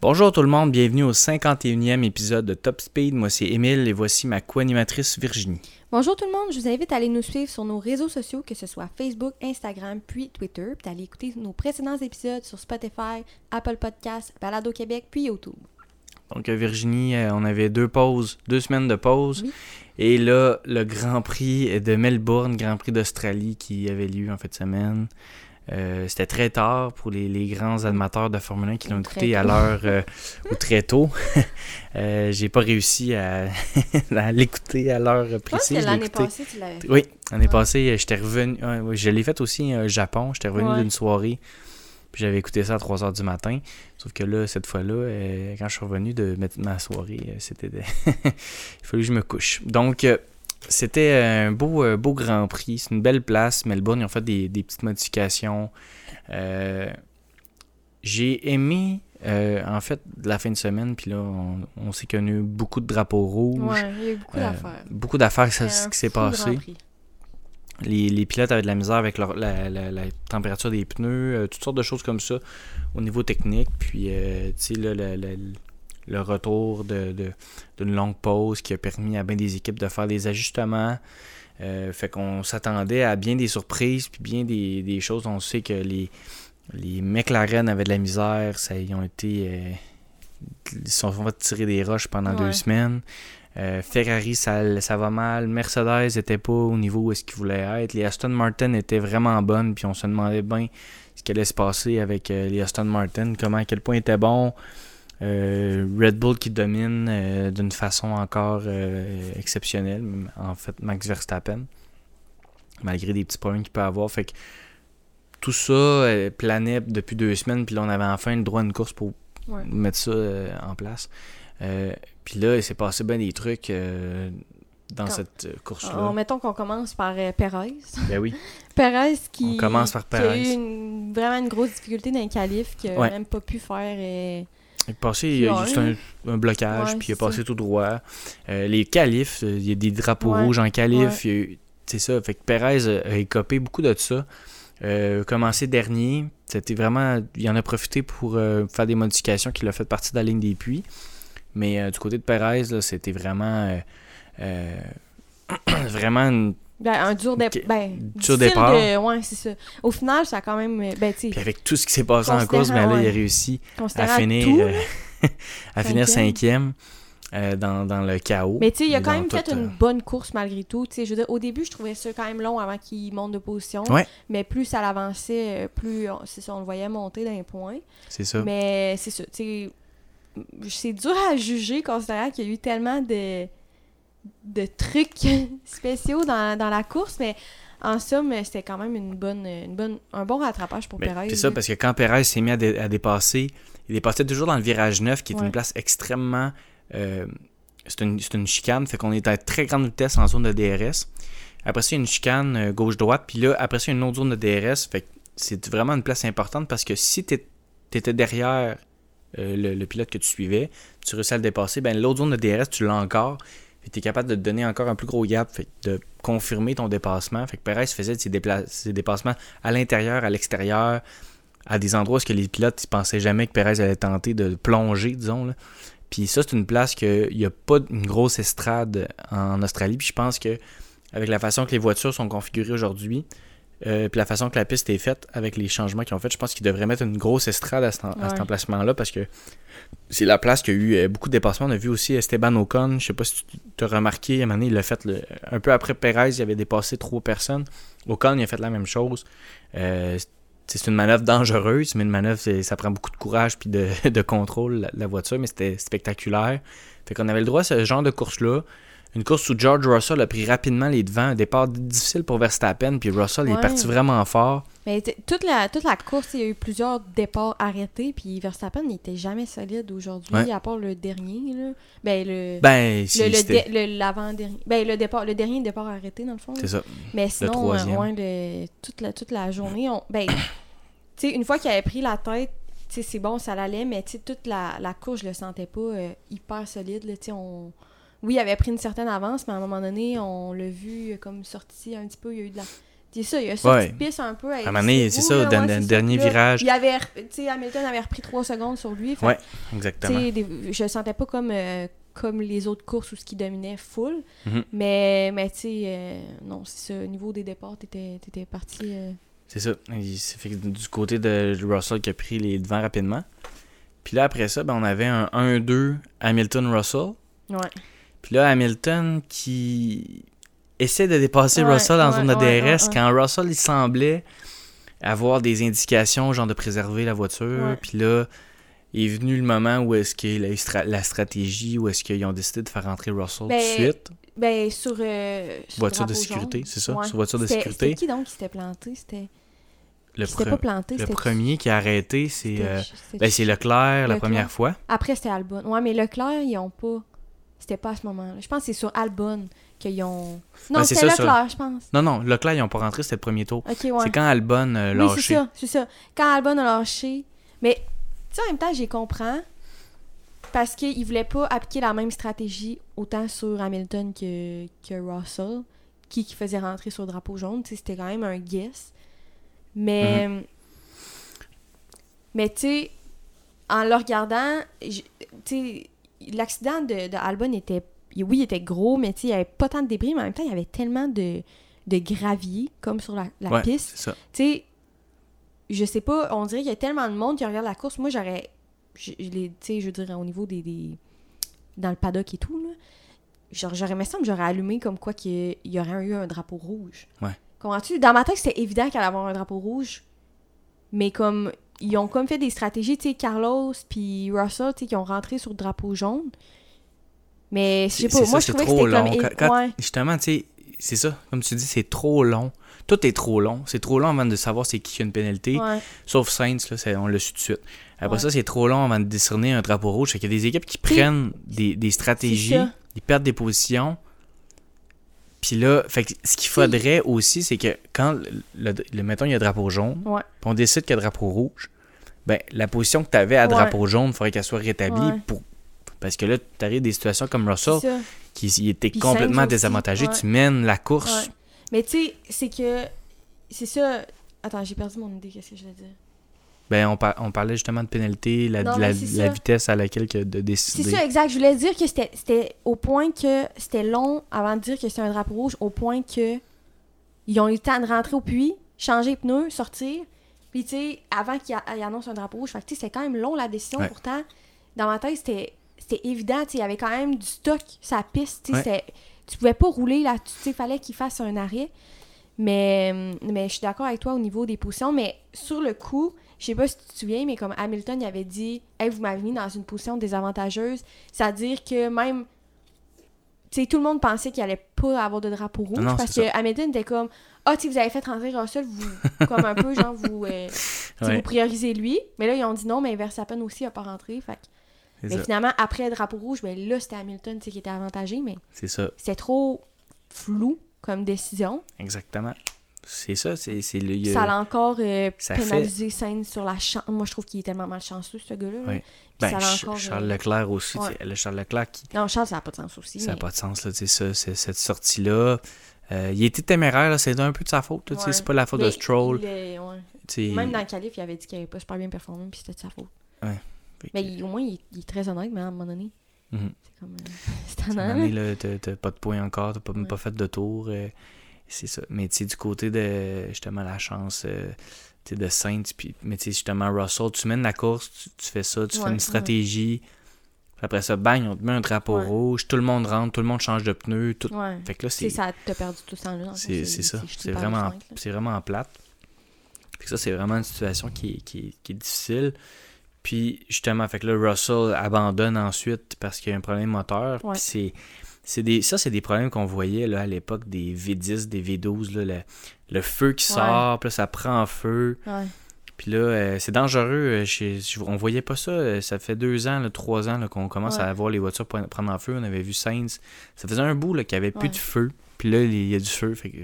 Bonjour tout le monde, bienvenue au 51e épisode de Top Speed. Moi c'est Émile et voici ma co-animatrice Virginie. Bonjour tout le monde, je vous invite à aller nous suivre sur nos réseaux sociaux, que ce soit Facebook, Instagram, puis Twitter, puis d'aller écouter nos précédents épisodes sur Spotify, Apple Podcasts, Balado Québec, puis YouTube. Donc euh, Virginie, euh, on avait deux pauses, deux semaines de pause. Oui. Et là, le Grand Prix de Melbourne, Grand Prix d'Australie qui avait lieu en fin de semaine. Euh, C'était très tard pour les, les, grands amateurs de Formule 1 qui l'ont écouté à l'heure euh, ou très tôt. euh, J'ai pas réussi à, à l'écouter à l'heure précise. je l'année passée, tu l'avais. Oui, l'année Ouais. passée, j'étais revenu. je l'ai fait aussi au Japon. J'étais revenu Ouais. d'une soirée. Puis j'avais écouté ça à 3 h du matin. Sauf que là, cette fois-là, euh, quand je suis revenu de mettre ma soirée, euh, c'était. de- Il fallait que je me couche. Donc, euh, c'était un beau, beau Grand Prix. C'est une belle place. Melbourne, ils ont fait des, des petites modifications. Euh, J'ai aimé, euh, en fait, la fin de semaine. Puis là, on, on s'est connu beaucoup de drapeaux rouges. Ouais, il y a eu beaucoup Euh, d'affaires. beaucoup d'affaires qui s'est passé. Les, les pilotes avaient de la misère avec leur- la, la- la température des pneus, euh, toutes sortes de choses comme ça au niveau technique. Puis, euh, tu sais, le, le- le retour de- de- d'une longue pause qui a permis à bien des équipes de faire des ajustements. Euh, fait qu'on s'attendait à bien des surprises, puis bien des, des choses. On sait que les, les McLaren avaient de la misère. Ça, ils ont été. ils se sont fait tirer des roches pendant Ouais. deux semaines. Euh, Ferrari, ça, ça va mal. Mercedes n'était pas au niveau où est-ce être. Les Aston Martin étaient vraiment bonnes, puis on se demandait bien ce qui allait se passer avec euh, les Aston Martin, comment, à quel point ils étaient bons. Euh, Red Bull qui domine euh, d'une façon encore exceptionnelle, en fait, Max Verstappen, malgré des petits problèmes qu'il peut avoir. Fait que tout ça planait depuis deux semaines, puis là, on avait enfin le droit à une course pour Ouais. mettre ça en place. Euh, puis là, il s'est passé bien des trucs euh, dans Quand- cette euh, course-là. Alors, mettons qu'on commence par euh, Perez. Ben oui. Perez qui, On commence par qui a eu une- vraiment une grosse difficulté dans les qualifs, qui a Ouais. même pas pu faire. euh, Il est passé, il y a Ouais. juste un, un blocage, Ouais, puis il est c'est passé tout droit. Euh, les qualifs, il y a des drapeaux Ouais. rouges en qualif. A C'est ça. Fait que Perez a, a écopé beaucoup de ça. Commencé dernier. C'était vraiment. Il en a profité pour faire des modifications qu'il a fait partie de la ligne des puits. Mais euh, du côté de Perez, là, c'était vraiment. euh, euh, vraiment une- Ben, un dur, dé- ben, Dur départ. De... Ouais, c'est ça. Au final, ça a quand même. euh, Ben, Puis avec tout ce qui s'est passé en course, ben là, il a réussi à finir, tout. euh, à finir cinquième euh, dans, dans le chaos. Mais tu sais, il a quand même fait tout, une euh, bonne course malgré tout. Je veux dire, au début, je trouvais ça quand même long avant qu'il monte de position. Ouais. Mais plus ça l'avançait, euh, plus on- c'est ça, on le voyait monter d'un point. C'est ça. Mais c'est ça, tu sais, c'est dur à juger considérant qu'il y a eu tellement de, de trucs spéciaux dans, dans la course, mais en somme, c'était quand même une bonne, une bonne, un bon rattrapage pour Mais Perez. C'est ça, parce que quand Perez s'est mis à, dé- à dépasser, il dépassait toujours dans le virage 9, qui est Ouais. une place extrêmement. euh, c'est une, une chicane, fait qu'on est à très grande vitesse en zone de DRS. Après ça, il y a une chicane euh, gauche-droite, puis là, après ça, il y a une autre zone de DRS. Fait que c'est vraiment une place importante parce que si tu étais derrière euh, le, pilote que tu suivais, tu réussis à le dépasser, ben l'autre zone de DRS, tu l'as encore. tu es capable de te donner encore un plus gros gap, de confirmer ton dépassement. Fait que Perez faisait ses, dépassements à l'intérieur, à l'extérieur, à des endroits où les pilotes ils pensaient jamais que Perez allait tenter de plonger, disons. Là. Puis ça, c'est une place qu'il n'y a pas une grosse estrade en Australie. Puis je pense que avec la façon que les voitures sont configurées aujourd'hui, euh, puis la façon que la piste est faite avec les changements qu'ils ont fait, je pense qu'ils devraient mettre une grosse estrade à, cet, à emplacement-là parce que c'est la place qui a eu euh, beaucoup de dépassements. On a vu aussi Esteban Ocon, je sais pas si tu as remarqué, à un moment donné, il l'a fait le- un peu après Perez, il avait dépassé trois personnes. Ocon, il a fait la même chose. Euh, c'est une manœuvre dangereuse, mais une manœuvre, ça prend beaucoup de courage puis de, de contrôle, la, la voiture, mais c'était spectaculaire. Fait qu'on avait le droit à ce genre de course-là. Une course où George Russell a pris rapidement les devants, un départ difficile pour Verstappen, puis Russell est parti vraiment fort. Mais toute la, toute la course, il y a eu plusieurs départs arrêtés, puis Verstappen n'était jamais solide aujourd'hui, Ouais. à part le dernier. Là. Ben, le. Ben, le, c'est le, le- l'avant-dernier. Ben, le, départ, le dernier départ arrêté, dans le fond. c'est ça. Mais sinon, troisième. euh, ouais, le- toute, la, toute la journée, on, ben, tu sais, une fois qu'il avait pris la tête, tu tu sais, c'est bon, ça l'allait, mais tu sais, toute la, la course, je le sentais pas euh, hyper solide, là, tu sais, on... Oui, il avait pris une certaine avance, mais à un moment donné, on l'a vu comme sorti un petit peu, il y a eu de la... C'est ça, il a sorti Ouais. de piste un peu À un moment donné, c'est ça, dans le c'est dernier Là, virage. Il avait, tu sais, Hamilton avait repris 3 secondes sur lui, que, Exactement. des- je le sentais pas comme, euh, comme les autres courses où ce qui dominait full, Mhm. mais, mais tu sais, euh, non, c'est ça, au niveau des départs, t'étais t'étais parti... euh, C'est ça. Il s'est fait que du côté de Russell qui a pris les devants rapidement. Puis là, après ça, ben, on avait un 1-2 Hamilton-Russell. Ouais. Puis là, Hamilton qui essaie de dépasser Ouais, Russell en ouais, zone de DRS quand Russell, il semblait avoir des indications, genre de préserver la voiture. Puis là, est venu le moment où est-ce que la, stra- la stratégie, où est-ce qu'ils ont décidé de faire rentrer Russell Ben, tout de suite? Ben, sur. euh, sur Voiture de sécurité, c'est ça? Ouais. Sur voiture de sécurité? C'était qui donc qui s'était planté? C'était. Le, qui pas planté le premier qui? a arrêté, c'est euh, ben, c'est Leclerc la Leclerc. première fois. Après, c'était Albon. Ouais, mais Leclerc, ils ont pas. C'était pas à ce moment-là. Je pense que c'est sur Albon qu'ils ont. Non, Ben, c'est c'était sur- Leclerc, je pense. Non, non, Leclerc, ils n'ont pas rentré, c'était le premier tour. Ouais. C'est quand Albon a oui, lâché. c'est ça, c'est ça. Quand Albon a lâché. Mais, tu sais, en même temps, j'y comprends. Parce qu'il voulait pas appliquer la même stratégie autant sur Hamilton que, que Russell, qui, qui faisait rentrer sur le drapeau jaune. Tu sais, c'était quand même un guess. Mais, Mhm. mais tu sais, en le regardant, tu sais, l'accident de, de Albon était. Oui, il était gros, mais il y avait pas tant de débris, mais en même temps, il y avait tellement de, de gravier, comme sur la, la Ouais, piste tu sais, je sais pas, on dirait qu'il y a tellement de monde qui regarde la course. Moi, j'aurais. je- je sais, je dire, au niveau des, des- Dans le paddock et tout, là. Genre, j'aurais, me semble, que j'aurais allumé comme quoi qu'il y aurait eu un drapeau rouge. Ouais. Comprends-tu? Dans ma tête, c'était évident qu'il allait avoir un drapeau rouge. Mais comme. Ils ont comme fait des stratégies, tu sais, Carlos puis Russell, tu sais, qui ont rentré sur le drapeau jaune. Mais je sais pas, moi, ça, je trouvais que trop c'était long. comme. Quand- quand- ouais. Justement, tu sais, c'est ça. Comme tu dis, c'est trop long. Tout est trop long. C'est trop long avant de savoir c'est qui qui a une pénalité. ouais. Sauf Sainz, là, on l'a su tout de suite. Après Ouais. ça, c'est trop long avant de décerner un drapeau rouge. Fait qu'il y a des équipes qui prennent des, des stratégies, ils perdent des positions. Puis là, fait que ce qu'il faudrait aussi, c'est que quand, le, le- le- mettons, il y a drapeau jaune, Ouais. on décide qu'il y a drapeau rouge, ben, la position que tu avais à drapeau jaune, il faudrait qu'elle soit rétablie Ouais. pour. Parce que là, tu arrives des situations comme Russell, C'est qui il était Puis complètement désavantagé. ouais. Tu mènes la course. Ouais. Mais tu sais, c'est que. C'est ça. Attends, j'ai perdu mon idée, qu'est-ce que je voulais dire? Ben, on, par- on parlait justement de pénalité, la, Non, la, c'est vitesse à laquelle que de C'est décider. ça, exact. Je voulais dire que c'était- c'était au point que c'était long avant de dire que c'était un drapeau rouge, au point que ils ont eu le temps de rentrer au puits, changer les pneus, sortir. Puis, tu sais, avant qu'ils a- ils annoncent un drapeau rouge, fait tu sais, c'est quand même long la décision. Ouais. Pourtant, dans ma tête, c'était c'était évident. tu sais, Il y avait quand même du stock la piste. tu sais, Ouais. Tu pouvais pas rouler là. Il fallait qu'il fasse un arrêt. Mais, mais je suis d'accord avec toi au niveau des positions. Mais sur le coup, je sais pas si tu te souviens, mais comme Hamilton il avait dit Hey, vous m'avez mis dans une position désavantageuse. C'est-à-dire que même. Sais, tout le monde pensait qu'il allait pas avoir de drapeau rouge. Non, parce que Hamilton était comme Ah, tu sais, vous avez fait rentrer Russell, vous. comme un peu, genre, vous. euh, Ouais, vous priorisez lui. Mais là, ils ont dit non, mais Verstappen aussi a pas rentré. Fait mais ça. finalement, après le drapeau rouge, ben là, c'était Hamilton qui était avantagé. Mais C'est ça, c'était trop flou comme décision. exactement. C'est ça, c'est le. Ça l'a encore euh, ça pénalisé Sainz sur la chance. Moi, je trouve qu'il est tellement malchanceux, ce gars-là. là. Ouais. Puis ben, ça Ch- encore, Charles euh, Leclerc aussi. ouais. Le Charles Leclerc, qui, Non, Charles, ça n'a pas de sens aussi. ça n'a mais- pas de sens, là, tu sais, ça, c'est- cette sortie-là. Euh, il était téméraire, c'est un peu de sa faute. là, tu sais, Ouais. C'est pas la faute Mais de Stroll. est- ouais. Même dans le qualif, il avait dit qu'il n'avait pas super bien performé, puis c'était de sa faute. Ouais. Fait Mais il- au moins, il, il est très honnête, mais à un moment donné, Mhm. c'est comme. euh, c'est un donné, là. t'as pas de points encore, t'as pas, même Ouais. pas fait de tour. C'est ça. Mais tu sais, du côté de justement la chance euh, de Saints, puis, mais tu sais, justement, Russell, tu mènes la course, tu, tu fais ça, tu Ouais, fais une stratégie. Après ça, bang, on te met un drapeau Ouais. rouge, tout le monde rentre, tout le monde change de pneus. Tout... Fait que là, C'est ça, t'as perdu tout ça là. c'est c'est ça. C'est vraiment, c'est vraiment plate. Fait que ça, c'est vraiment une situation qui est, qui est- qui est difficile. Puis justement, fait que là, Russell abandonne ensuite parce qu'il y a un problème moteur. Puis c'est. C'est des, ça, c'est des problèmes qu'on voyait là, à l'époque des V10, des V12, là, le, le feu qui sort, puis là, ça prend feu. Ouais. Puis là, euh, c'est dangereux. euh, chez- on voyait pas ça. euh, ça fait deux ans, là, trois ans là, qu'on commence Ouais. à voir les voitures pre- prendre en feu. On avait vu Sainz. Ça faisait un bout là, qu'il n'y avait plus Ouais. de feu. Puis là, il y a du feu. Fait que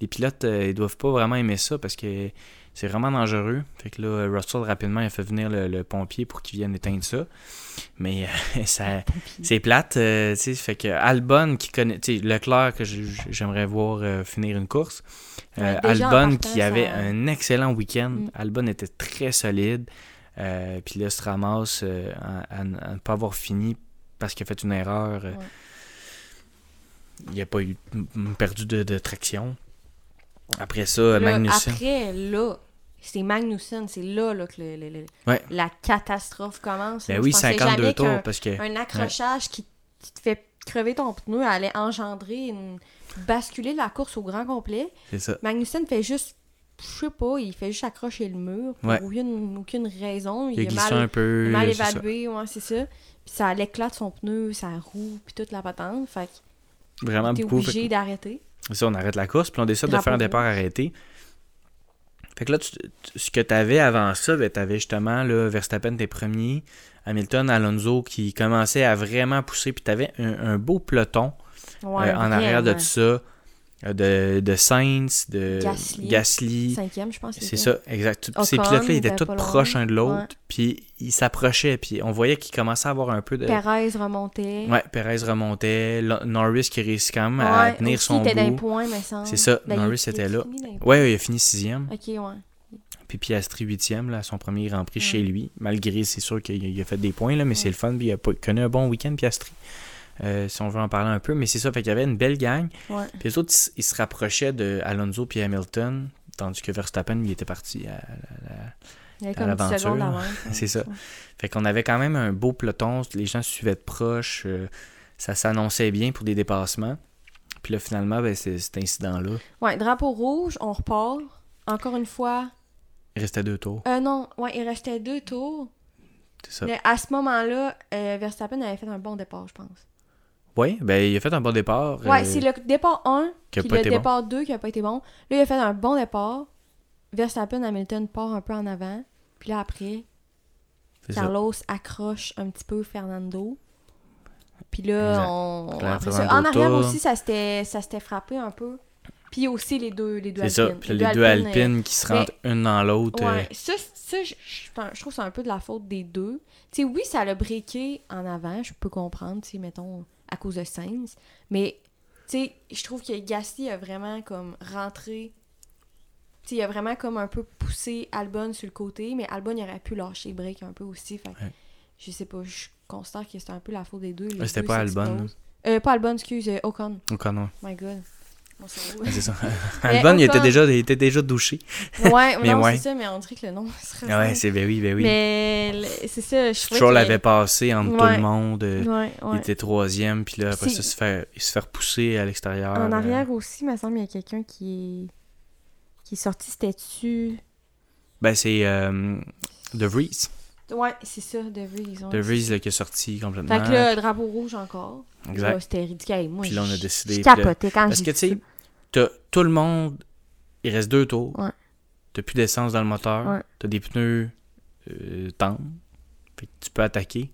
les pilotes, euh, ils doivent pas vraiment aimer ça parce que C'est vraiment dangereux. Fait que là, Russell, rapidement, il a fait venir le, le pompier pour qu'il vienne éteindre ça. Mais euh, ça, c'est plate, euh. Fait que Albon, qui connaît, tu sais, Leclerc, que j'aimerais voir euh, finir une course. Euh, Ouais, Albon, qui avait un excellent week-end. Mm. Albon était très solide. Puis là, se ramasse à, à ne- pas avoir fini parce qu'il a fait une erreur. Ouais. Il a pas eu perdu de, de traction. Après ça, Là, Magnussen. Après, là, c'est Magnussen, c'est là, là que le- le- le- Ouais. la catastrophe commence. Ben oui, Je pensais 52 jamais tours parce que. Un accrochage qui, qui te fait crever ton pneu allait engendrer une basculer la course au grand complet. C'est ça. Magnussen fait juste, je sais pas, il fait juste accrocher le mur pour Ouais. aucune, aucune raison. Il glissé mal, un peu. mal c'est ça. évalué, ouais, c'est ça. Puis ça l'éclate son pneu, sa roue, puis toute la patente. Fait Vraiment que beaucoup. Fait obligé d'arrêter. Ça, on arrête la course, puis on décide de faire un départ arrêté. Fait que là, tu- tu- ce que tu avais avant ça, ben, tu avais justement là, Verstappen, tes premiers, Hamilton, Alonso qui commençait à vraiment pousser, puis tu avais un, un beau peloton Ouais, euh, en arrière de tout ça, de, de Sainz, de Gasly. Gasly. Cinquième, je pense. C'est ça, exact. Ocon, Ces pilotes-là, ils il étaient tous proches un de l'autre, puis ils s'approchaient, puis on voyait qu'ils commençaient à avoir un peu de... Perez remontait. Ouais, Perez remontait, Norris qui réussit quand même à tenir aussi, son il était d'un bout. point, mais sans. C'est ça, Ben, Norris il était là. Ouais, ouais, il a fini sixième. Ok, ouais. Puis Piastri huitième, là, son premier Grand Prix Ouais. chez lui. Malgré, c'est sûr qu'il a- fait des points, là, mais c'est le fun. Puis il a connu un bon week-end, Piastri. Euh, si on veut en parler un peu. Mais c'est ça, fait qu'il y avait une belle gang. Ouais. Puis les autres, ils, se rapprochaient de Alonso puis Hamilton, tandis que Verstappen, il était parti à la- la- Il y avait À comme 10 l'aventure. C'est ça. Fait qu'on avait quand même un beau peloton, les gens se suivaient de proche, euh, ça s'annonçait bien pour des dépassements. Puis là, finalement, ben, c'est- cet incident-là, Ouais, drapeau rouge, on repart. Encore une fois. il restait deux tours. Euh, non, ouais, il restait deux tours. C'est ça. Mais à ce moment-là, euh, Verstappen avait fait un bon départ, je pense. Oui, ben, il a fait un bon départ. Ouais, euh, c'est le départ 1 qui puis pas le été bon. départ 2 qui a pas été bon. Là, il a fait un bon départ. Verstappen, Hamilton part un peu en avant. Puis là, après, ça. Carlos accroche un petit peu Fernando. Puis là, on... Après ça, en arrière aussi, ça s'était ça s'était frappé un peu. Puis aussi les deux, les deux C'est ça. Puis les deux Alpines qui se mais- rentrent une dans l'autre. euh, Ouais, ça, ça je, je trouve que c'est un peu de la faute des deux. Tu sais, oui, ça l'a breaké en avant, je peux comprendre, tu sais, mettons, à cause de Sainz. Mais, tu sais, je trouve que Gasly a vraiment comme rentré. Tu sais, il a vraiment comme un peu poussé Albon sur le côté, mais Albon il aurait pu lâcher break un peu aussi. Fait que, Ouais. je sais pas, je considère que c'était un peu la faute des deux. Ouais, c'était pas Albon. Euh, pas Albon, excuse, euh, Ocon. au canon. My god. Mon cerveau. Ouais, c'est ça. Albon, il était déjà, il était déjà douché. ouais, Mais non, ouais. c'est ça, mais on dirait que le nom se Ah ouais, c'est ben oui, ben oui. Mais c'est ça, je Stroll que- l'avait passé entre tout le monde. euh, Ouais, Il était troisième, puis là, après C'est- ça, se faire, il se fait repousser à l'extérieur. En euh, arrière aussi, il me semble, il y a quelqu'un qui est... qui est sorti, c'était dessus. Ben, c'est euh, De Vries. Ouais, c'est ça, De Vries. De Vries là, qui est sorti complètement. Fait que là, drapeau rouge encore. exact. C'était ridicule. Moi, Puis là, on a décidé, Je capotais quand Parce que, tu sais, tout le monde, il reste deux tours. Ouais. T'as plus d'essence dans le moteur. Ouais. T'as des pneus euh, tendres. Fait que tu peux attaquer.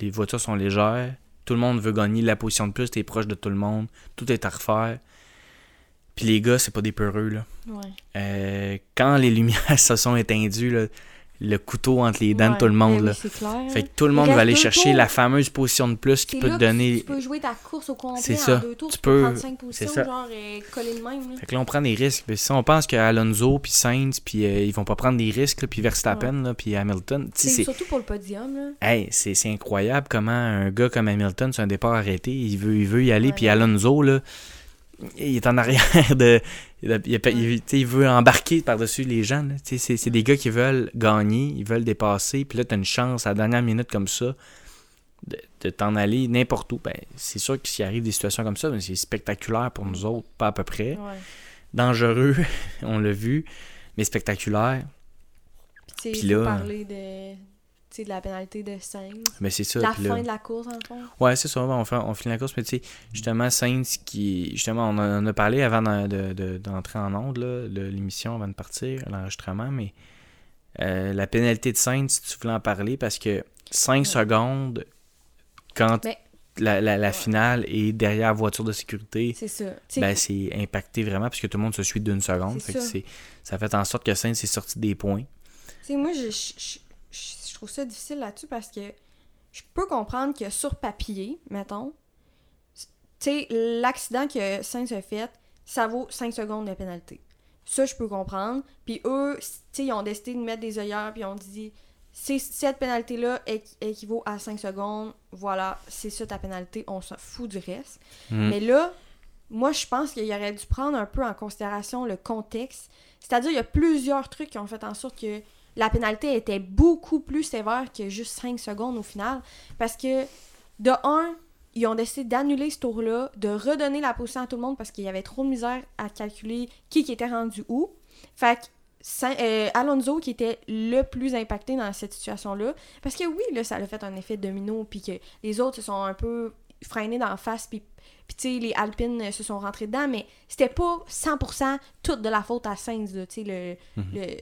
Les voitures sont légères. Tout le monde veut gagner la position de plus. T'es proche de tout le monde. Tout est à refaire. Puis les gars, c'est pas des peureux, là. Ouais. Euh, quand les lumières se sont éteindues, là, le couteau entre les dents de Ouais, tout le monde, ben oui, là. c'est clair. Fait que tout le monde va aller chercher tours. la fameuse position de plus qui C'est peut là te donner. Tu peux jouer ta course au complet C'est en ça. deux tours. Tu Tu peux c'est ça. genre euh, coller de même. là. Fait que là, on prend des risques. Puis si on pense que Alonso, puis Sainz, puis euh, ils vont pas prendre des risques, puis Verstappen, là, puis Hamilton, C'est c'est surtout pour le podium. Là. hey, c'est c'est incroyable comment un gars comme Hamilton, sur un départ arrêté, il veut, il veut y aller, Ouais, puis ouais. Alonso, là, il est en arrière de... Il, il il- veut embarquer par-dessus les gens. C'est c'est des gars qui veulent gagner, ils veulent dépasser, puis là, tu as une chance à la dernière minute comme ça de, de t'en aller n'importe où. Ben, c'est sûr que s'il arrive des situations comme ça, ben, c'est spectaculaire pour nous autres, pas à peu près. Ouais. Dangereux, on l'a vu, mais spectaculaire. Là- parler de, de la pénalité de Sainz. Mais c'est ça. La là- fin de la course, en fond. Ouais, c'est ça, on, fait, on finit la course, mais tu sais, justement, Sainz qui. Justement, on en a parlé avant d'en- de- de- d'entrer en onde, l'émission avant de partir, l'enregistrement, mais euh, la pénalité de Sainz, si tu voulais en parler, parce que 5 secondes, quand Mais- la, la, la finale est derrière la voiture de sécurité, C'est ben, c'est impacté vraiment parce que tout le monde se suit d'une seconde. Fait que ça. c'est- ça fait en sorte que Sainz est sorti des points. Moi, je trouve ça difficile là-dessus parce que je peux comprendre que sur papier, mettons, tu sais, l'accident que Sainz a fait, ça vaut 5 secondes de pénalité. Ça, je peux comprendre. Puis eux, tu sais, ils ont décidé de mettre des œillères, puis ils ont dit, cette pénalité-là équ- équivaut à 5 secondes, voilà, c'est ça ta pénalité, on s'en fout du reste. Mm. Mais là, moi, je pense qu'il aurait dû prendre un peu en considération le contexte. C'est-à-dire, il y a plusieurs trucs qui ont fait en sorte que la pénalité était beaucoup plus sévère que juste 5 secondes au final. Parce que, de un, ils ont décidé d'annuler ce tour-là, de redonner la position à tout le monde parce qu'il y avait trop de misère à calculer qui, qui était rendu où. Fait que Sain- euh, Alonso qui était le plus impacté dans cette situation-là. Parce que oui, là, ça a fait un effet domino, puis que les autres se sont un peu freinés d'en face, puis puis tu sais, les Alpines se sont rentrés dedans, mais c'était pas 100% toute de la faute à Sainz, tu sais, le, Mhm. le-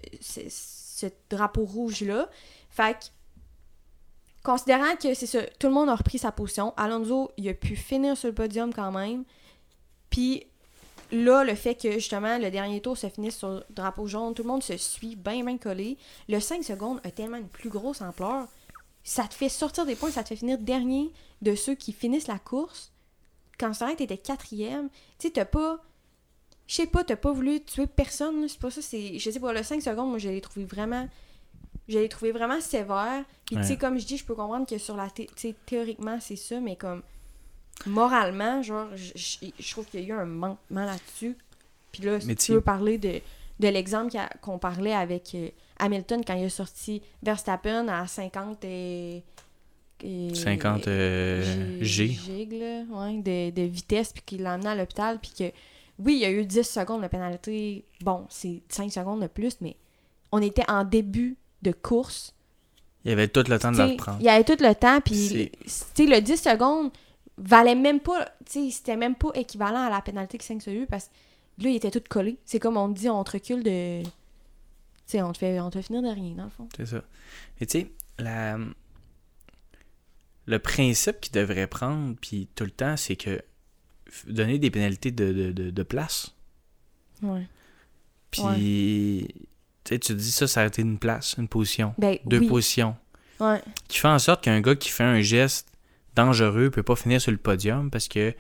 ce, drapeau rouge-là. Fait considérant que c'est ça, tout le monde a repris sa position, Alonso, il a pu finir sur le podium quand même, puis là, le fait que, justement, le dernier tour se finisse sur le drapeau jaune, tout le monde se suit bien, bien collé, le 5 secondes a tellement une plus grosse ampleur, ça te fait sortir des points, ça te fait finir dernier de ceux qui finissent la course, quand ça t'étais quatrième, tu sais, t'as pas. Je sais pas, t'as pas voulu tuer personne, c'est pas ça, c'est. Je sais pas, le 5 secondes, moi, je l'ai trouvé vraiment. Je l'ai trouvé vraiment sévère. Puis, tu sais, comme je dis, je peux comprendre que sur la. Tu sais, théoriquement, c'est ça, mais comme. Moralement, genre, je, trouve qu'il y a eu un manquement là-dessus. Puis là, si Mais tu veux parler de, de l'exemple qu'a- qu'on parlait avec euh, Hamilton quand il a sorti Verstappen à 50 et. et- 50 euh, G. Là, ouais, de, de vitesse, puis qu'il l'a amené à l'hôpital, puis que, oui, il y a eu 10 secondes de pénalité. Bon, c'est 5 secondes de plus, mais on était en début de course. Il y avait tout le temps de T'sais, la reprendre. Il y avait tout le temps, puis, le 10 secondes valait même pas, c'était même pas équivalent à la pénalité que 5 a eu, parce que là, il était tout collé. C'est comme on te dit, on te recule de. Tu sais, on te fait, on te fait finir de rien, dans le fond. C'est ça. Et tu sais, la... le principe qu'il devrait prendre, puis tout le temps, c'est que donner des pénalités de, de, de, de place. Ouais. Puis, tu te dis ça, ça a été une place, une position, Ben, deux oui. positions. Ouais. Qui fait en sorte qu'un gars qui fait un geste dangereux peut pas finir sur le podium parce que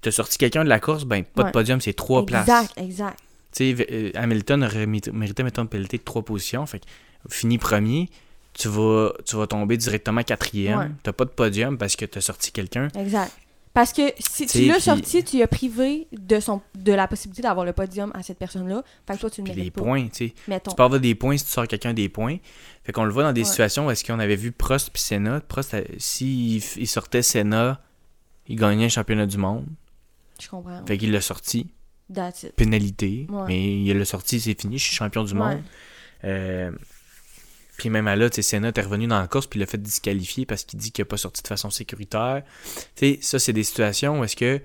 t'as sorti quelqu'un de la course, ben pas Ouais. de podium, c'est trois places. Exact, exact. Tu sais, euh, Hamilton aurait mé- mérité, mettons, une pénalité de trois positions. Fait que, fini premier, tu vas, tu vas tomber directement quatrième. T'as pas de podium parce que t'as sorti quelqu'un. Exact. Parce que si tu l'as sorti, tu as privé de, son, de la possibilité d'avoir le podium à cette personne-là. Fait que toi, tu le mérites pas. points, tu sais. Mettons. Tu avoir des points si tu sors quelqu'un des points. Fait qu'on le voit dans des Ouais. situations où est-ce qu'on avait vu Prost puis Senna. Prost, euh, s'il il sortait Senna, il gagnait un championnat du monde. Je comprends. Fait qu'il l'a sorti. That's it. Pénalité. Ouais. Mais il l'a sorti, c'est fini. Je suis champion du monde. Euh, puis même à là, tu sais, Senna est revenu dans la course puis il l'a fait disqualifier parce qu'il dit qu'il n'a pas sorti de façon sécuritaire. Tu sais, ça, c'est des situations où est-ce que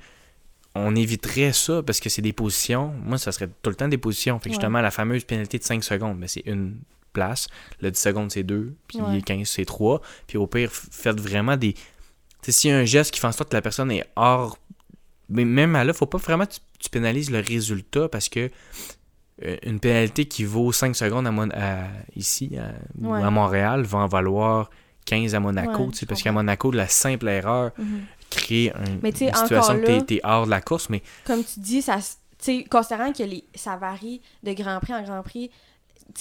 on éviterait ça parce que c'est des positions. Moi, ça serait tout le temps des positions. Fait que Ouais. justement, la fameuse pénalité de 5 secondes, ben, c'est une place. Le 10 secondes, c'est 2. Puis Ouais. 15, c'est 3. Puis au pire, faites vraiment des. Tu sais, s'il y a un geste qui fait en sorte que la personne est hors. Mais même à là, faut pas vraiment que tu, tu pénalises le résultat parce que une pénalité qui vaut 5 secondes à, Mon- à- ici à, ou à Montréal va en valoir 15 à Monaco. Ouais, parce qu'à. Monaco, la simple erreur Mhm. crée un- Mais une situation que t'es- t'es hors de la course. Mais Comme tu dis, ça, considérant que les, ça varie de Grand Prix en Grand Prix,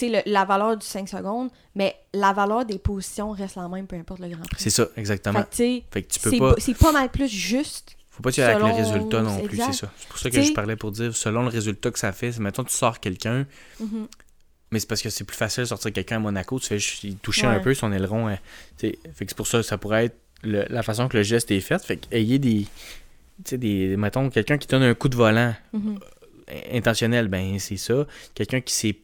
le- la valeur du 5 secondes, mais la valeur des positions reste la même, peu importe le Grand Prix. c'est ça, exactement. Fait que, tu sais, Fait que tu peux pas, c'est pas mal plus juste. Faut pas avec le résultat non plus, c'est ça. C'est pour ça que T'sais- je parlais pour dire, selon le résultat que ça fait, mettons tu sors quelqu'un, Mhm. mais c'est parce que c'est plus facile de sortir quelqu'un à Monaco, tu fais juste toucher Ouais. un peu son aileron. hein. Fait que c'est pour ça ça pourrait être le- la façon que le geste est fait. Fait que ayez des. Tu sais, des. Mettons, quelqu'un qui donne un coup de volant Mhm. intentionnel, ben c'est ça. Quelqu'un qui s'est.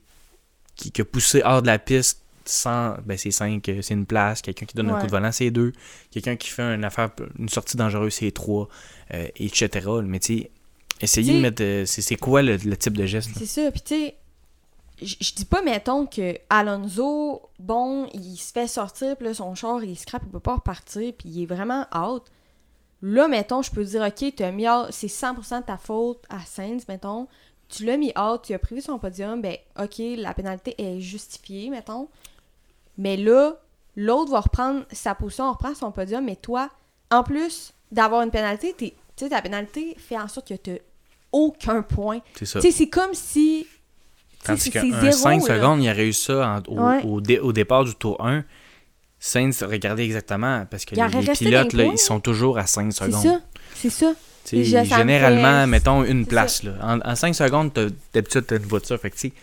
Qui, qui a poussé hors de la piste sans. Ben c'est 5, c'est une place. Quelqu'un qui donne un coup de volant, c'est 2. Quelqu'un qui fait une affaire, une sortie dangereuse, c'est 3. etc. Mais tu sais, essayez T'sais- de mettre. euh, c'est c'est quoi le, le type de geste? C'est ça. Puis, tu sais, je dis pas, mettons, que Alonso, bon, il se fait sortir, puis là, son char, il scrape, il peut pas repartir, puis il est vraiment out. Là, mettons, je peux dire, OK, tu as mis out, c'est 100% de ta faute à Sainz, mettons. Tu l'as mis out, tu as prévu son podium, ben, OK, la pénalité est justifiée, mettons. Mais là, l'autre va reprendre sa position, reprend son podium, mais toi, en plus d'avoir une pénalité, tu sais, ta pénalité fait en sorte que tu aucun point. C'est ça. Tu sais, c'est comme si. Tandis c'est c'est zéro, 5 là. secondes, il aurait eu ça en- au, Ouais. au dé- au départ du tour 1. Sainz, regardez exactement, parce que Il les, pilotes, là, ils sont toujours à 5 C'est secondes. C'est ça. Je- ça me généralement, fait- mettons une c'est place. Là. En, en 5 secondes, d'habitude, tu as une voiture. Fait que, tu sais,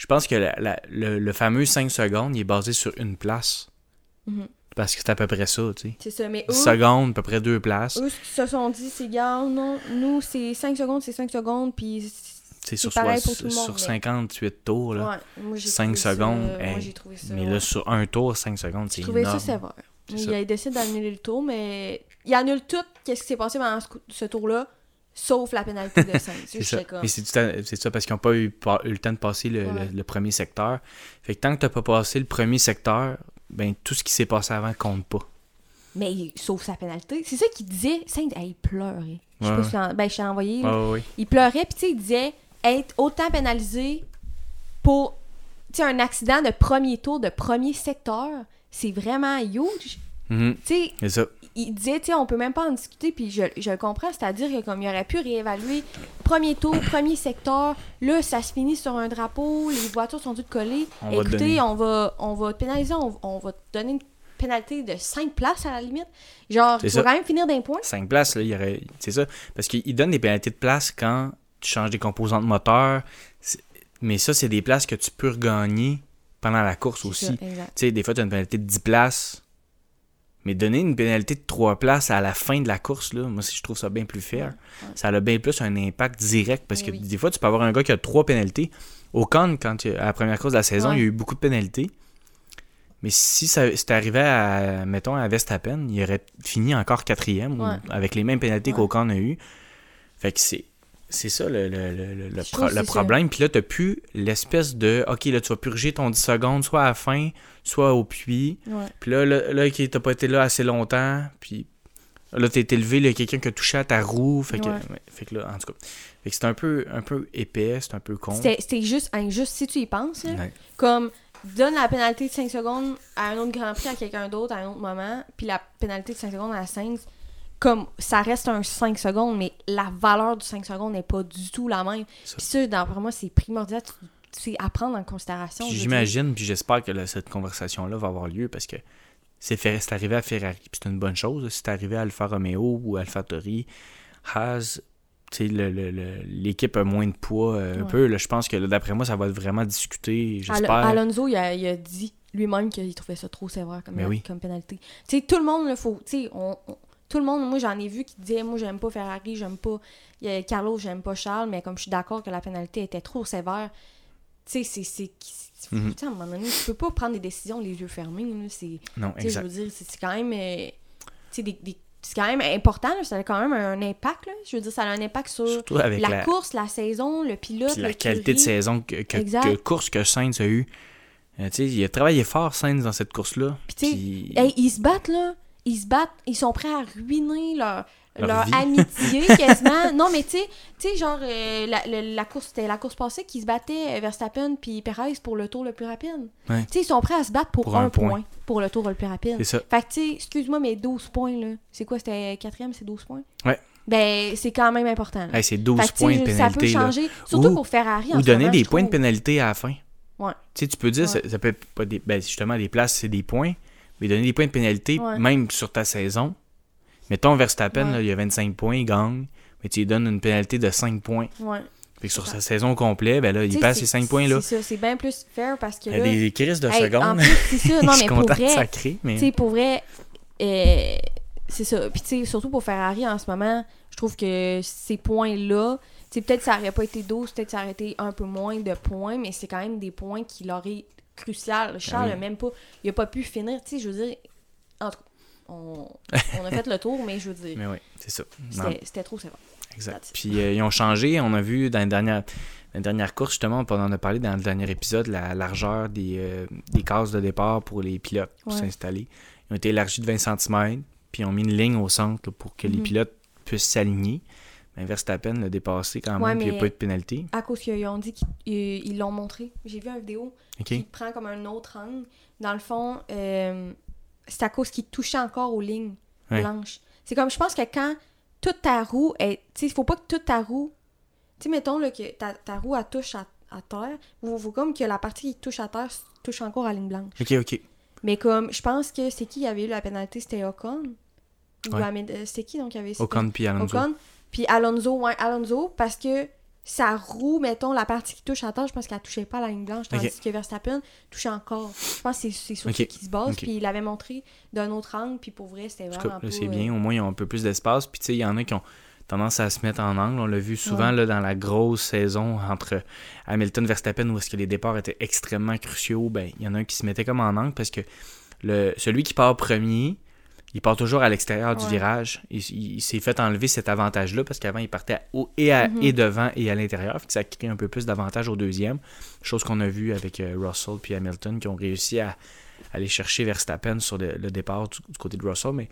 je pense que la- la- le, le fameux 5 secondes, il est basé sur une place. Mhm. Parce que c'est à peu près ça. tu sais. C'est ça. Mais 10 eux, secondes, à peu près deux places. eux, ce se sont dit, c'est, gars, non, nous, c'est 5 secondes, c'est 5 secondes, puis. C'est sur, pareil pour tout le monde, sur mais- 58 tours. Là. Ouais, moi, j'ai 5 trouvé ça- secondes, Moi, hey, j'ai trouvé ça. Mais ouais. là, sur un tour, 5 secondes, c'est J'ai trouvé énorme. ça sévère. Mais ça. il décide d'annuler le tour, mais il annule tout qu'est-ce qui s'est passé pendant ce, ce tour-là, sauf la pénalité de 5. C'est ça. Mais c'est ça parce qu'ils n'ont pas eu, le temps de passer le, Ouais. le- le premier secteur. Fait que tant que tu n'as pas passé le premier secteur, ben tout ce qui s'est passé avant compte pas. Mais sauf sa pénalité. C'est ça qu'il disait. Saint, hey, il pleurait. Je sais Ouais. pas si ben, je t'ai envoyé. Ouais. Il pleurait, puis tu sais, il disait être autant pénalisé pour un accident de premier tour, de premier secteur, c'est vraiment huge. Sais, C'est ça. Il disait, tu on peut même pas en discuter, puis je, je le comprends, c'est-à-dire que comme il aurait pu réévaluer premier tour, premier secteur, là, ça se finit sur un drapeau, les voitures sont toutes collées. On Écoutez, on va, on va te pénaliser, on, on va te donner une pénalité de 5 places à la limite. Genre, tu vas quand même finir d'un point. 5 places, là, il y aurait. C'est ça. Parce qu'ils donnent des pénalités de place quand tu changes des composants de moteur. C'est- Mais ça, c'est des places que tu peux regagner pendant la course aussi. Tu sais, des fois, tu as une pénalité de 10 places. Mais donner une pénalité de 3 places à la fin de la course, là, moi, si je trouve ça bien plus fair. Ouais. Ça a bien plus un impact direct. Parce Eh que oui. des fois, tu peux avoir un gars qui a 3 pénalités. Au Cannes, quand il- à la première course de la saison, Ouais. il y a eu beaucoup de pénalités. Mais si ça c'était arrivé à, mettons, à Verstappen, il aurait fini encore quatrième ou avec les mêmes pénalités Ouais. qu'Ocon a eu. Fait que c'est. C'est ça le, le, le, le- pro- problème. Puis là, t'as plus l'espèce de OK, là, tu vas purger ton 10 secondes, soit à la fin, soit au puits. Ouais. Puis là, là, là t'as pas été là assez longtemps. Puis là, t'as été levé, là, il y a quelqu'un qui a touché à ta roue. Fait que, Ouais. ouais, fait que là, en tout cas. Fait que c'est un peu, un peu épais, c'est un peu con. C'était juste injuste si tu y penses. là. Comme, donne la pénalité de 5 secondes à un autre Grand Prix à quelqu'un d'autre à un autre moment, puis la pénalité de 5 secondes à 5, comme ça reste un 5 secondes, mais la valeur du 5 secondes n'est pas du tout la même. Ça. Puis ça, pour moi, c'est primordial. C'est à prendre en considération. J'imagine, puis j'espère que là, cette conversation-là va avoir lieu parce que c'est arrivé à Ferrari, puis c'est une bonne chose. C'est arrivé à Alfa Romeo ou Alfa Tori, Haas, l'équipe a moins de poids euh, un peu. Là, je pense que d'après moi, ça va être vraiment discuté. Al-. Alonso, il a, il a dit lui-même qu'il trouvait ça trop sévère comme, oui. comme pénalité. Tout le monde, le faut. On, on- tout le monde, moi j'en ai vu qui disaient Moi j'aime pas Ferrari, j'aime pas Carlos, j'aime pas Charles, mais comme je suis d'accord que la pénalité était trop sévère, tu sais, c'est. sais, à un moment donné, tu peux pas prendre des décisions les yeux fermés. Non, sais, je exact. veux dire, c'est quand même. euh, des, des- c'est quand même important, là, ça a quand même un impact. Là. Je veux dire, ça a un impact sur la, la, course, la saison, le pilote, la qualité de saison que, que, Exact. que course que Sainz a eu. Euh, tu sais, il a travaillé fort, Sainz, dans cette course-là. Puis- Hey, ils se battent, là. Ils se battent. Ils sont prêts à ruiner leur, Leur leur, vie. amitié, quasiment. non, mais tu sais, genre, euh, la, la- la course, c'était la course passée qui se battaient euh, Verstappen puis Perez pour le tour le plus rapide. Ouais. Tu sais, ils sont prêts à se battre pour, Pour un, point. point. pour le tour le plus rapide. c'est ça. Fait que, tu sais, excuse-moi, mais 12 points, là. C'est quoi, c'était quatrième, c'est 12 points? Ouais. Ben, c'est quand même important. Hey, c'est 12 Fait que, tu sais, points de je- ça peut pénalité. là. changer. Surtout Ou- pour Ferrari. en Ou donner moment, des points de pénalité à la fin. Ouais. Tu sais, tu peux dire, Ouais. ça, ça peut être pas des. Ben, justement, des places, c'est des points. Mais donner des points de pénalité, Ouais. même sur ta saison. Mettons, Verstappen, Ouais. là, il y a 25 points, il gagne. Mais tu lui donnes une pénalité de 5 points. Ouais. Fait que sur sa saison complète, ben là, il passe ces 5 points-là. C'est ça, c'est bien plus fair parce que Il y a des crises de hey, en secondes. plus, c'est ça. Non, mais pour vrai... crée, mais. Tu sais, pour vrai, euh, c'est ça. Puis, tu sais, surtout pour Ferrari en ce moment, je trouve que ces points-là, tu sais, peut-être ça aurait pas été 12, peut-être ça aurait été un peu moins de points, mais c'est quand même des points qui l'auraient crucial. Charles, oui. a même pas, il a pas pu finir. Tu sais, je veux dire, en tout cas, on, on a fait le tour, mais je veux dire, Mais oui, c'est ça. C'était trop sévère. exact. Puis euh, ils ont changé. On a vu dans la dernière, dans la dernière course, justement, on en a parlé dans le dernier épisode, la largeur des, euh, des cases de départ pour les pilotes pour Ouais. s'installer. Ils ont été élargis de 20 cm. puis ils ont mis une ligne au centre là, pour que les Mhm. pilotes puissent s'aligner. Mais Verstappen l'a dépassé quand même, puis il n'y a pas eu de pénalité. À cause qu'ils ont dit qu'ils ils l'ont montré. J'ai vu une vidéo qui prend comme un autre angle. Dans le fond, euh, c'est à cause qu'il touchait encore aux lignes Ouais. blanches. C'est comme, je pense que quand toute ta roue est. Tu sais, il faut pas que toute ta roue. Tu sais, mettons là, que ta, ta roue, elle touche à, à terre. Il faut comme que la partie qui touche à terre touche encore à la ligne blanche. OK, OK. Mais comme, je pense que c'est qui qui avait eu la pénalité? C'était Ocon. Ou Ouais. Euh, C'était qui donc qui avait Ocon puis Alonso. Ocon. Puis Alonso, ouais, Alonso, parce que sa roue, mettons, la partie qui touche à terre, je pense qu'elle touchait pas à la ligne blanche, tandis que Verstappen touchait encore. Je pense que c'est- c'est sur qu'il se base, puis il l'avait montré d'un autre angle, puis pour vrai, c'était vraiment c'est euh, bien. Au moins, ils ont un peu plus d'espace. Puis, tu sais, il y en a qui ont tendance à se mettre en angle. On l'a vu souvent Ouais. là, dans la grosse saison entre Hamilton Verstappen où est-ce que les départs étaient extrêmement cruciaux. Ben, il y en a un qui se mettait comme en angle parce que le, celui qui part premier, il part toujours à l'extérieur du virage. Il, il- il s'est fait enlever cet avantage-là parce qu'avant, il partait et, à- Mhm. et devant et à l'intérieur. Ça crée un peu plus d'avantage au deuxième. Chose qu'on a vu avec euh, Russell puis Hamilton qui ont réussi à aller chercher Verstappen sur le, le départ du, du côté de Russell. Mais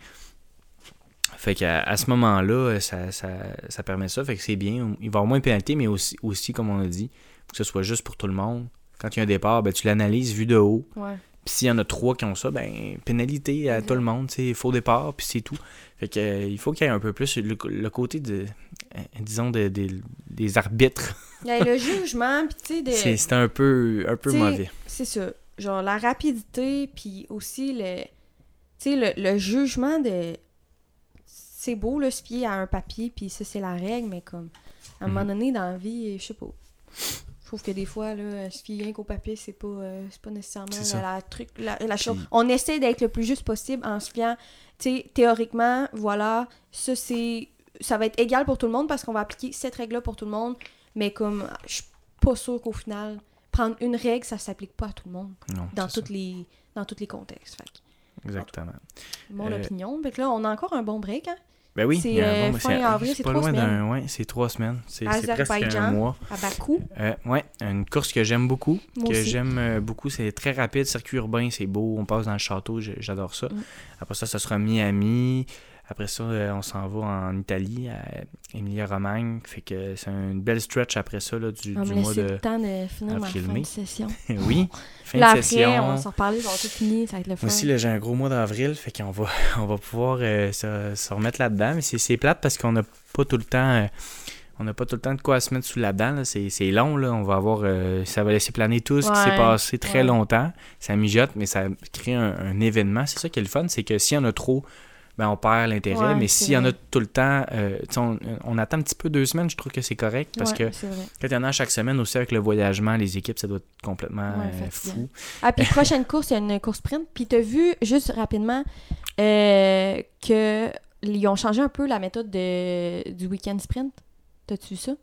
fait qu'à à ce moment-là, ça, ça, ça permet ça. Fait que c'est bien. Il va avoir moins de pénalités, mais aussi, aussi, comme on a dit, faut que ce soit juste pour tout le monde. Quand il y a un départ, ben, tu l'analyses vu de haut. Ouais. Puis s'il y en a trois qui ont ça, ben pénalité à Exact. tout le monde, c'est faux départ, puis c'est tout. Fait que euh, il faut qu'il y ait un peu plus le, le côté de euh, disons de- de- des arbitres. Il y a le jugement, puis tu sais, de... C'est c'est un peu un peu T'sais, mauvais. C'est ça. Genre, la rapidité, puis aussi le... Tu sais, le, le jugement de... C'est beau, là, se fier à un papier, puis ça, c'est la règle, mais comme... À un moment Mhm. donné, dans la vie, je sais pas. Je trouve que des fois, là, se fier rien qu'au papier, c'est pas, euh, c'est pas nécessairement la, la truc... La, la chose. Puis- On essaie d'être le plus juste possible en se fiant... Tu sais, théoriquement, voilà, ça, c'est... Ça va être égal pour tout le monde parce qu'on va appliquer cette règle-là pour tout le monde, mais comme... Je suis pas sûre qu'au final, prendre une règle, ça s'applique pas à tout le monde Non, dans ça. toutes les dans tous les contextes. Fait Exactement. mon Euh, opinion. Fait que là, on a encore un bon break, hein? Ben oui, C'est, un euh, bon- fin c'est- avril, c'est pas trois loin semaines. ouais, c'est trois semaines. C'est presque un mois. À Bakou. Euh, ouais, une course que j'aime beaucoup. Moi que j'aime euh, beaucoup. C'est très rapide, circuit urbain, c'est beau. On passe dans le château, j'adore ça. Mm. Après ça, ça sera Miami. Après ça, euh, on s'en va en Italie, à Emilia-Romagne. Fait que c'est une belle stretch après ça, là, du, On va du me mois de. le temps de finir ma avril, fin mai. de session. oui, fin Là, de après, session. on va s'en reparler, on va tout finir, ça va être le fun. Moi aussi, là, j'ai un gros mois d'avril, fait qu'on va, on va pouvoir euh, se, se remettre là-dedans. Mais c'est, plate parce qu'on n'a pas tout le temps. euh, on n'a pas tout le temps de quoi se mettre sous la dent. là. C'est, c'est long, là. On va avoir. euh, ça va laisser planer tout ce qui s'est passé très ouais. longtemps. Ça mijote, mais ça crée un, un événement. C'est ça qui est le fun, c'est que s'il y en a trop, ben on perd l'intérêt. Ouais, mais s'il y en a tout le temps, euh, tu on, on attend un petit peu deux semaines, je trouve que c'est correct. Parce Ouais, que quand il y en a chaque semaine aussi avec le voyagement, les équipes, ça doit être complètement euh, fou. Ah, puis prochaine course, il y a une course sprint. Puis t'as vu, juste rapidement, euh, que ils ont changé un peu la méthode de, du week-end sprint. T'as-tu vu ça?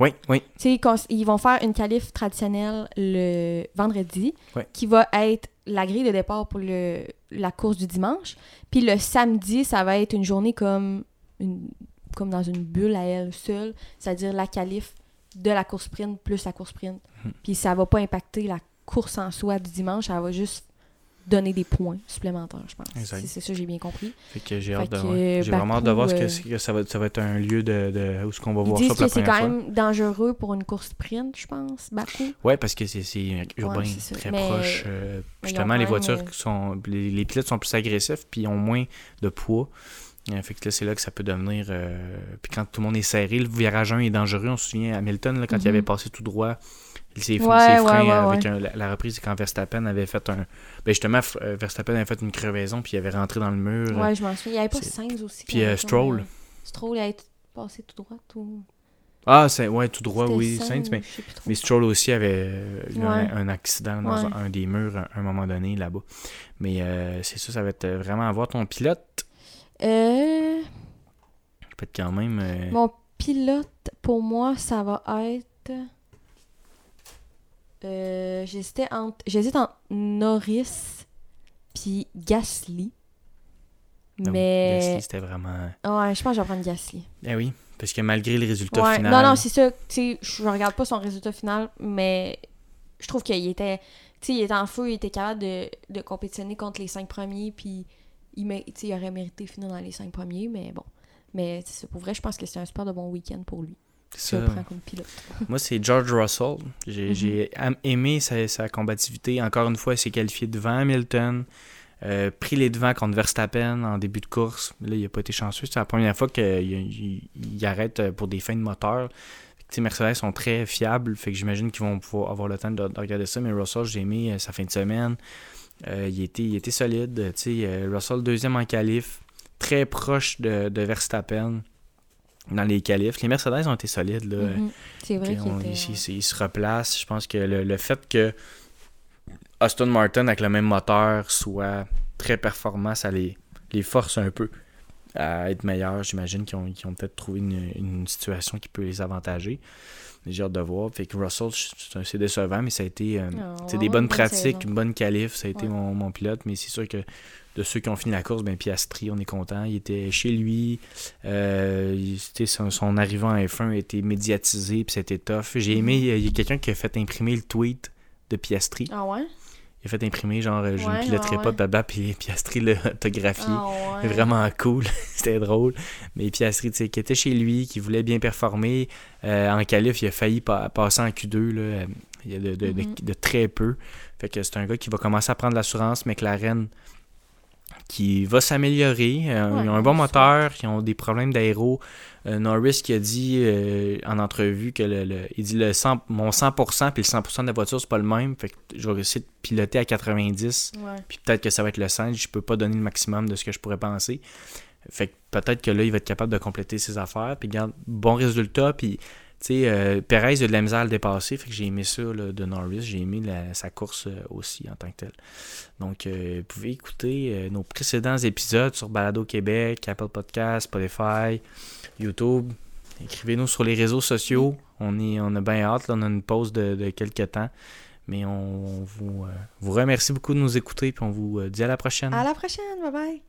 Oui, oui. Tu sais, cons- ils vont faire une qualif traditionnelle le vendredi, qui va être la grille de départ pour le, la course du dimanche. Puis le samedi, ça va être une journée comme, une, comme dans une bulle à elle seule, c'est-à-dire la qualif de la course sprint plus la course sprint. Mhm. Puis ça va pas impacter la course en soi du dimanche, ça va juste donner des points supplémentaires, je pense. C'est ça, j'ai bien compris. Fait que j'ai hâte de ouais. J'ai vraiment hâte de voir ce que, euh, que ça va, ça va être un lieu de, de où est-ce qu'on va voir ça pour la que c'est première quand même dangereux pour une course sprint, je pense, Bakou. Ouais, parce que c'est urbain, c'est ça. très Mais- proche. euh, justement, les voitures euh, sont. Les, les pilotes sont plus agressifs puis ils ont moins de poids. Euh, fait que là, c'est là que ça peut devenir. euh, Puis quand tout le monde est serré, le virage 1 est dangereux. On se souvient Hamilton, là, quand il Mhm. avait passé tout droit, il s'est Ouais, ses ouais, freins ouais, avec un- la, la reprise, quand Verstappen avait fait un. Ben justement, euh, Verstappen avait fait une crevaison puis il avait rentré dans le mur. Ouais, je m'en souviens. Il n'y avait pas Sainz aussi. Puis, euh, Stroll. tombé. Stroll, il a été passé tout droit. Tout... Ah, c'est ouais, tout droit, oui, Sainz, Sainz, mais. Mais Stroll aussi avait euh, eu un, accident dans un, un des murs à un moment donné là-bas. Mais euh, c'est ça, ça va être euh, vraiment à voir ton pilote? Euh, Peut être quand même. euh, mon pilote, pour moi, ça va être... Euh, J'hésitais entre... J'hésite entre Norris puis Gasly. donc, Mais... Gasly, c'était vraiment. Ouais, je pense que je vais prendre Gasly. Eh oui, parce que malgré le résultat Ouais. final. Non, non, c'est ça. Tu sais, je regarde pas son résultat final, mais je trouve qu'il était, tu sais, il était en feu, il était capable de, de compétitionner contre les cinq premiers, puis il, mé- aurait mérité finir dans les cinq premiers, mais bon. Mais pour vrai, je pense que c'est un super de bon week-end pour lui. Comme pilote. Moi, c'est George Russell. J'ai Mhm. aimé sa, sa combativité. Encore une fois, il s'est qualifié devant Hamilton. euh, pris les devants contre Verstappen en début de course. Là, il n'a pas été chanceux. C'est la première fois qu'il il, il arrête euh, pour des fins de moteur. Sais, Mercedes sont très fiables. Fait que j'imagine qu'ils vont pouvoir avoir le temps de, de regarder ça. Mais Russell, j'ai aimé euh, sa fin de semaine. Euh, il, était, il était solide. Russell, deuxième en qualif. Très proche de, de Verstappen dans les qualifs. Les Mercedes ont été solides. Là. Mhm. C'est vrai Puis qu'il on- était... il, il- il se replace. Je pense que le, le fait que Aston Martin avec le même moteur soit très performant, ça les, les force un peu à être meilleurs. J'imagine qu'ils ont, qu'ils ont peut-être trouvé une, une situation qui peut les avantager. J'ai hâte de voir. Fait que Russell, c'est décevant, mais ça a été euh, Ah, c'est des bonnes bonne pratiques, une bonne qualif. Ça a été Ouais. mon, mon pilote, mais c'est sûr que de ceux qui ont fini la course, ben Piastri, on est content. Il était chez lui. Euh, il- son, son arrivée en F1 a été médiatisé, puis c'était tough. J'ai Mhm. aimé, il y a quelqu'un qui a fait imprimer le tweet de Piastri. Ah ouais? Il a fait imprimer, genre, je Ouais, ne piloterai ouais, pas, blabla, puis Piastri l'a autographié. Ah ouais. Vraiment cool, c'était drôle. Mais Piastri, tu sais, qui était chez lui, qui voulait bien performer. euh, en qualif, il a failli pa- passer en Q2, là, il y a de, de- de- Mhm. de très peu. Fait que c'est un gars qui va commencer à prendre l'assurance. McLaren, qui va s'améliorer. Euh, Ouais, ils ont un bon moteur, ils ont des problèmes d'aéro. Euh, Norris qui a dit euh, en entrevue que le, le- il dit le 100 mon 100% puis le 100% de la voiture c'est pas le même. Fait que je vais essayer de piloter à 90 Ouais. puis peut-être que ça va être le 100. Je peux pas donner le maximum de ce que je pourrais penser. Fait que peut-être que là, il va être capable de compléter ses affaires. Puis garde bon résultat. Puis, tu sais, euh, Perez a de la misère à le dépasser. Fait que j'ai aimé ça là, de Norris. J'ai aimé sa course euh, aussi en tant que telle. Donc, euh, vous pouvez écouter nos précédents épisodes sur Balado Québec, Apple Podcast, Spotify, YouTube. Écrivez-nous sur les réseaux sociaux. On, est, on a bien hâte. Là, on a une pause de, de quelques temps. Mais on, vous, vous remercie beaucoup de nous écouter. Puis on vous dit à la prochaine. À la prochaine, bye bye!